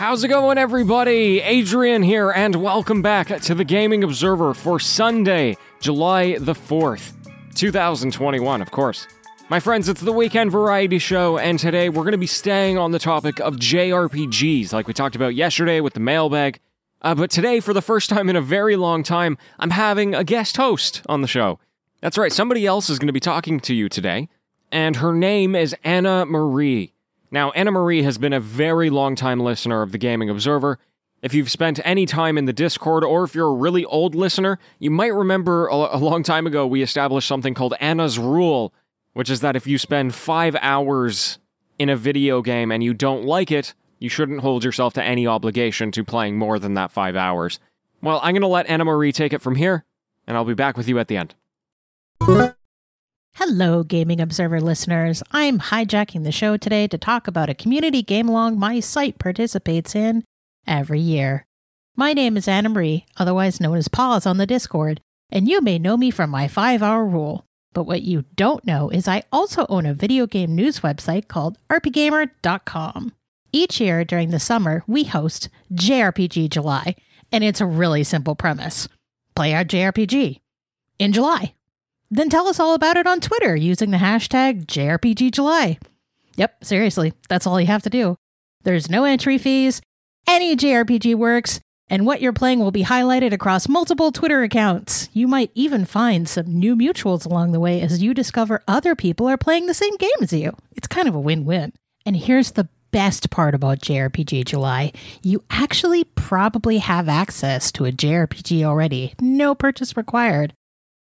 How's it going, everybody? Adrian here, and welcome back to the Gaming Observer for Sunday, July the 4th, 2021, of course. My friends, it's the weekend variety show, and today we're going to be staying on the topic of JRPGs, like we talked about yesterday with the mailbag. Uh, but today, for the first time in a very long time, I'm having a guest host on the show. That's right, somebody else is going to be talking to you today, and her name is Anna Marie. Now, Anna Marie has been a very long time listener of the Gaming Observer. If you've spent any time in the Discord, or if you're a really old listener, you might remember a, long time ago we established something called Anna's Rule, which is that if you spend five hours in a video game and you don't like it, you shouldn't hold yourself to any obligation to playing more than that five hours. Well, I'm going to let Anna Marie take it from here, and I'll be back with you at the end. Hello, Gaming Observer listeners. I'm hijacking the show today to talk about a community game along my site participates in every year. My name is Anna Marie, otherwise known as Pause on the Discord, and you may know me from my five hour rule. But what you don't know is I also own a video game news website called rpgamer.com. Each year during the summer, we host JRPG July, and it's a really simple premise play our JRPG in July. Then tell us all about it on Twitter using the hashtag JRPGJuly. Yep, seriously, that's all you have to do. There's no entry fees, any JRPG works, and what you're playing will be highlighted across multiple Twitter accounts. You might even find some new mutuals along the way as you discover other people are playing the same game as you. It's kind of a win win. And here's the best part about JRPG July you actually probably have access to a JRPG already, no purchase required.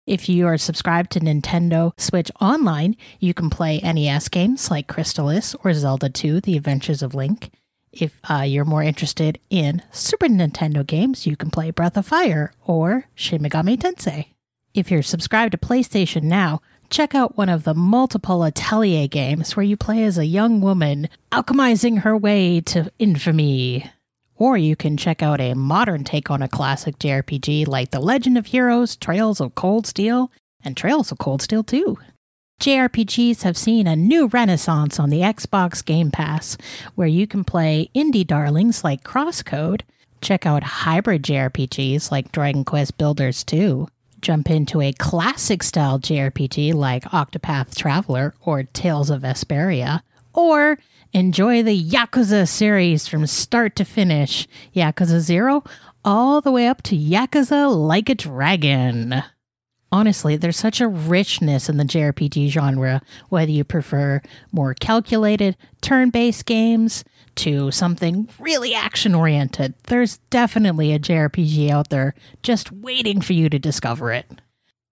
If you are subscribed to Nintendo Switch Online, you can play NES games like Crystalis or Zelda 2 The Adventures of Link. If uh, you're more interested in Super Nintendo games, you can play Breath of Fire or Shin Megami Tensei. If you're subscribed to PlayStation Now, check out one of the multiple Atelier games where you play as a young woman alchemizing her way to infamy. Or you can check out a modern take on a classic JRPG like The Legend of Heroes, Trails of Cold Steel, and Trails of Cold Steel 2. JRPGs have seen a new renaissance on the Xbox Game Pass, where you can play indie darlings like Crosscode, check out hybrid JRPGs like Dragon Quest Builders 2, jump into a classic style JRPG like Octopath Traveler or Tales of Vesperia, or Enjoy the Yakuza series from start to finish Yakuza 0 all the way up to Yakuza Like a Dragon. Honestly, there's such a richness in the JRPG genre, whether you prefer more calculated, turn based games to something really action oriented. There's definitely a JRPG out there just waiting for you to discover it.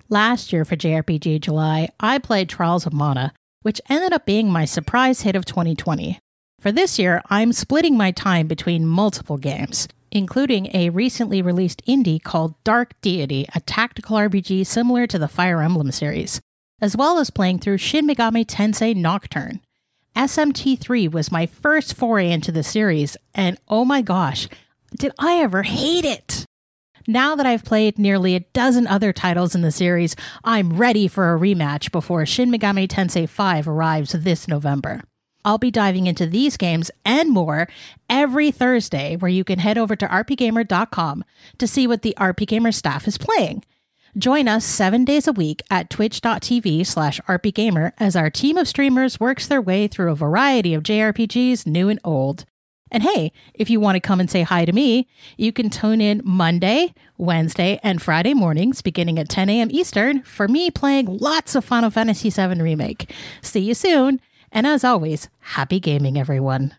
Last year for JRPG July, I played Trials of Mana, which ended up being my surprise hit of 2020. For this year, I'm splitting my time between multiple games, including a recently released indie called Dark Deity, a tactical RPG similar to the Fire Emblem series, as well as playing through Shin Megami Tensei Nocturne. SMT3 was my first foray into the series, and oh my gosh, did I ever hate it! Now that I've played nearly a dozen other titles in the series, I'm ready for a rematch before Shin Megami Tensei 5 arrives this November. I'll be diving into these games and more every Thursday, where you can head over to rpgamer.com to see what the RPGamer staff is playing. Join us seven days a week at twitch.tv slash rpgamer as our team of streamers works their way through a variety of JRPGs, new and old. And hey, if you want to come and say hi to me, you can tune in Monday, Wednesday, and Friday mornings beginning at 10 a.m. Eastern for me playing lots of Final Fantasy VII Remake. See you soon, and as always, happy gaming, everyone.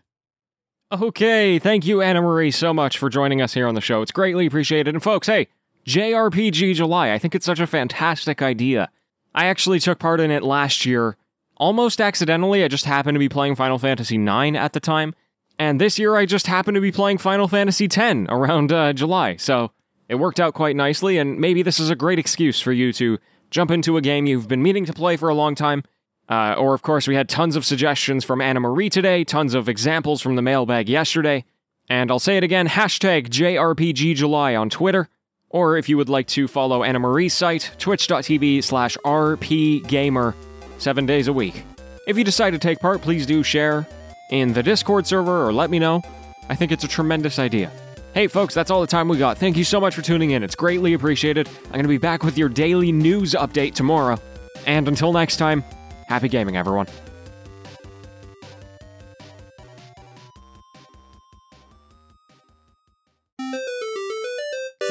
Okay, thank you, Anna Marie, so much for joining us here on the show. It's greatly appreciated. And folks, hey, JRPG July, I think it's such a fantastic idea. I actually took part in it last year, almost accidentally. I just happened to be playing Final Fantasy IX at the time and this year I just happened to be playing Final Fantasy X around uh, July, so it worked out quite nicely, and maybe this is a great excuse for you to jump into a game you've been meaning to play for a long time. Uh, or, of course, we had tons of suggestions from Anna Marie today, tons of examples from the mailbag yesterday. And I'll say it again hashtag JRPGJuly on Twitter. Or if you would like to follow Anna Marie's site, twitch.tv slash rpgamer, seven days a week. If you decide to take part, please do share, in the Discord server or let me know. I think it's a tremendous idea. Hey, folks, that's all the time we got. Thank you so much for tuning in. It's greatly appreciated. I'm going to be back with your daily news update tomorrow. And until next time, happy gaming, everyone.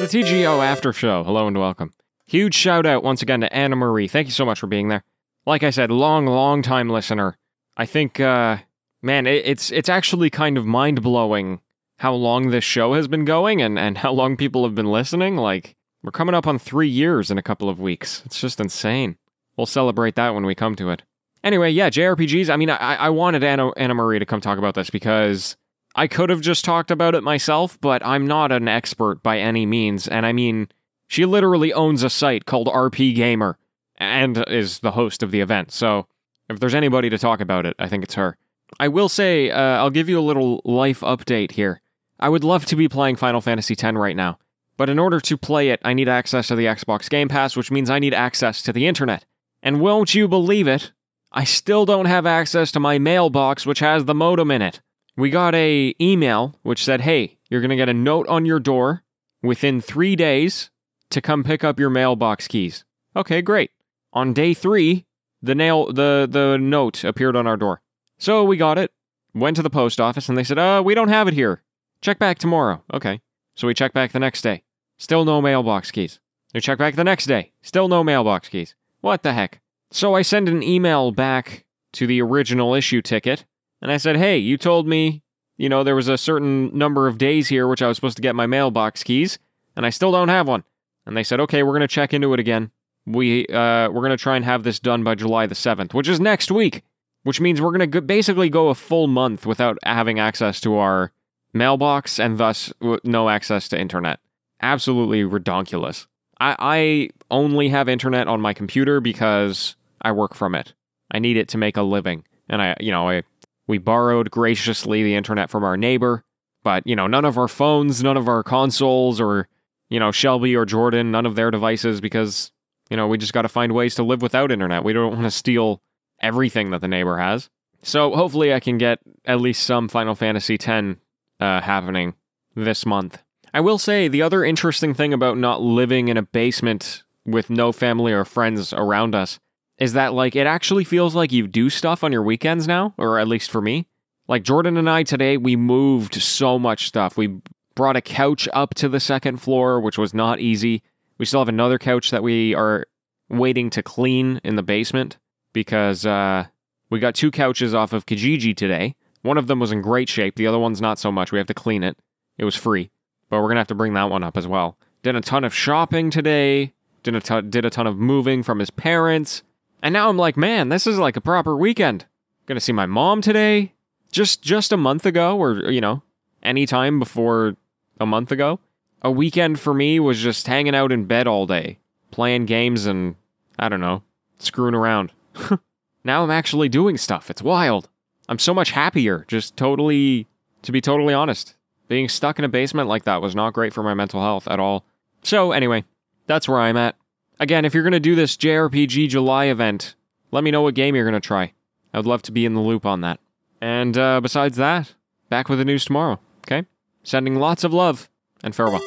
It's the TGO After Show. Hello and welcome. Huge shout out once again to Anna Marie. Thank you so much for being there. Like I said, long, long time listener. I think, uh, man, it, it's it's actually kind of mind blowing how long this show has been going and and how long people have been listening. Like we're coming up on three years in a couple of weeks. It's just insane. We'll celebrate that when we come to it. Anyway, yeah, JRPGs. I mean, I, I wanted Anna, Anna Marie to come talk about this because I could have just talked about it myself, but I'm not an expert by any means. And I mean, she literally owns a site called RP Gamer and is the host of the event. So if there's anybody to talk about it, I think it's her. I will say, uh, I'll give you a little life update here. I would love to be playing Final Fantasy X right now, but in order to play it, I need access to the Xbox Game Pass, which means I need access to the internet. And won't you believe it? I still don't have access to my mailbox, which has the modem in it. We got a email which said, "Hey, you're to get a note on your door within 3 days to come pick up your mailbox keys." Okay, great. On day 3, the nail the the note appeared on our door. So we got it, went to the post office and they said, "Uh, we don't have it here. Check back tomorrow." Okay. So we check back the next day. Still no mailbox keys. We check back the next day. Still no mailbox keys. What the heck? So I send an email back to the original issue ticket and I said, hey, you told me, you know, there was a certain number of days here which I was supposed to get my mailbox keys, and I still don't have one. And they said, okay, we're going to check into it again. We, uh, we're going to try and have this done by July the 7th, which is next week, which means we're going to basically go a full month without having access to our mailbox and thus no access to internet. Absolutely redonkulous. I, I only have internet on my computer because I work from it. I need it to make a living. And I, you know, I we borrowed graciously the internet from our neighbor, but, you know, none of our phones, none of our consoles, or, you know, Shelby or Jordan, none of their devices, because, you know, we just got to find ways to live without internet. We don't want to steal everything that the neighbor has. So hopefully I can get at least some Final Fantasy X uh, happening this month. I will say the other interesting thing about not living in a basement with no family or friends around us is that like it actually feels like you do stuff on your weekends now, or at least for me. Like Jordan and I today, we moved so much stuff. We brought a couch up to the second floor, which was not easy. We still have another couch that we are waiting to clean in the basement because uh, we got two couches off of Kijiji today. One of them was in great shape, the other one's not so much. We have to clean it. It was free, but we're gonna have to bring that one up as well. Did a ton of shopping today. Did a, ton, did a ton of moving from his parents. And now I'm like, man, this is like a proper weekend. Gonna see my mom today. Just just a month ago, or you know, any time before a month ago, a weekend for me was just hanging out in bed all day, playing games and I don't know, screwing around. now I'm actually doing stuff. It's wild. I'm so much happier. Just totally, to be totally honest, being stuck in a basement like that was not great for my mental health at all. So anyway, that's where I'm at. Again, if you're going to do this JRPG July event, let me know what game you're going to try. I would love to be in the loop on that. And uh, besides that, back with the news tomorrow, okay? Sending lots of love and farewell.